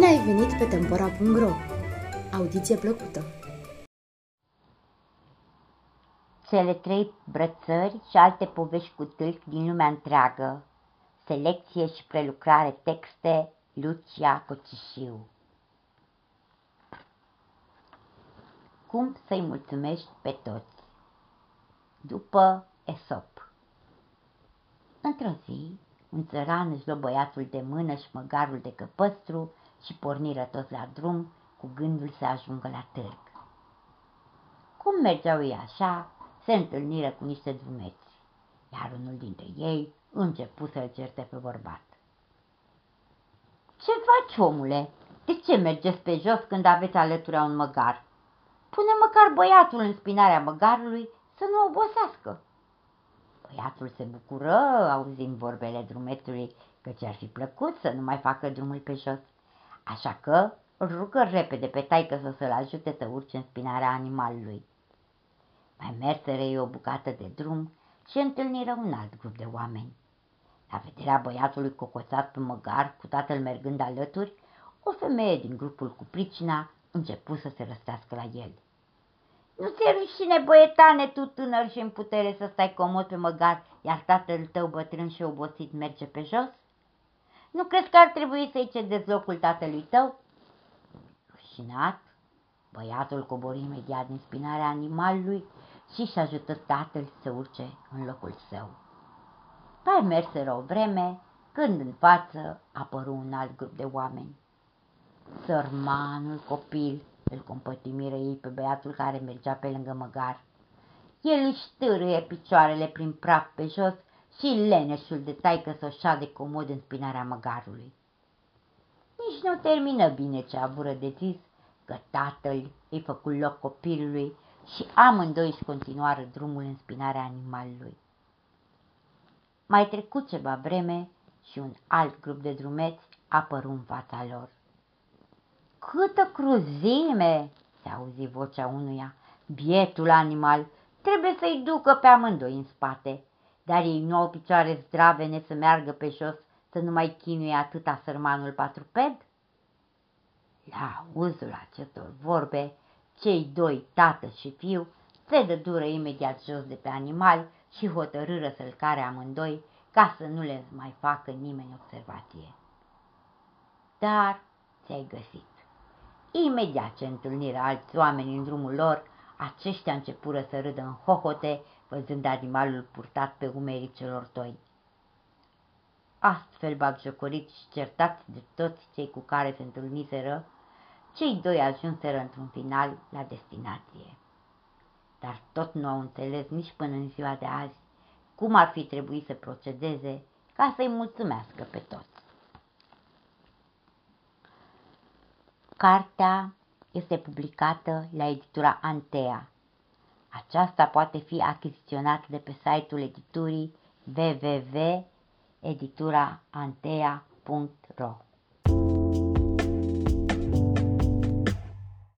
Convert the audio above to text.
ai venit pe Tempora.ro! Audiție plăcută! Cele trei brățări și alte povești cu tâlc din lumea întreagă. Selecție și prelucrare texte Lucia Cocișiu Cum să-i mulțumești pe toți? După Esop Într-o zi, un țăran își luă băiatul de mână și măgarul de căpăstru și porniră toți la drum cu gândul să ajungă la târg. Cum mergeau ei așa, se întâlniră cu niște drumeți, iar unul dintre ei începu să-l certe pe bărbat. Ce faci, omule? De ce mergeți pe jos când aveți alături un măgar? Pune măcar băiatul în spinarea măgarului să nu obosească. Băiatul se bucură, auzind vorbele drumetului, că ți-ar fi plăcut să nu mai facă drumul pe jos. Așa că îl rugă repede pe taică să să-l ajute să urce în spinarea animalului. Mai merseră ei o bucată de drum și întâlniră un alt grup de oameni. La vederea băiatului cocoțat pe măgar, cu tatăl mergând alături, o femeie din grupul cu pricina începu să se răstească la el. Nu ți-e rușine, băietane, tu tânăr și în putere să stai comod pe măgar, iar tatăl tău bătrân și obosit merge pe jos? Nu crezi că ar trebui să-i cedezi locul tatălui tău? Rușinat, băiatul cobori imediat din spinarea animalului și și ajută tatăl să urce în locul său. Mai merseră o vreme, când în față apăru un alt grup de oameni. Sărmanul copil îl compătimiră ei pe băiatul care mergea pe lângă măgar. El își târâie picioarele prin praf pe jos și leneșul de taică să o șade comod în spinarea măgarului. Nici nu termină bine ce avură de zis, că tatăl îi făcu loc copilului și amândoi își continuară drumul în spinarea animalului. Mai trecut ceva vreme și un alt grup de drumeți apăru în fața lor. Câtă cruzime!" se auzi vocea unuia. Bietul animal, trebuie să-i ducă pe amândoi în spate, dar ei nu au picioare zdravene să meargă pe jos, să nu mai chinuie atâta sărmanul patruped? La auzul acestor vorbe, cei doi, tată și fiu, se dădură imediat jos de pe animal și hotărâră să-l care amândoi, ca să nu le mai facă nimeni observație. Dar ți-ai găsit. Imediat ce întâlnirea alți oameni în drumul lor, aceștia începură să râdă în hohote, văzând animalul purtat pe umerii celor doi. Astfel bagjocoriți și certați de toți cei cu care se întâlniseră, cei doi ajunseră într-un final la destinație. Dar tot nu au înțeles nici până în ziua de azi cum ar fi trebuit să procedeze ca să-i mulțumească pe toți. Cartea este publicată la editura Antea. Aceasta poate fi achiziționată de pe site-ul editurii www.edituraantea.ro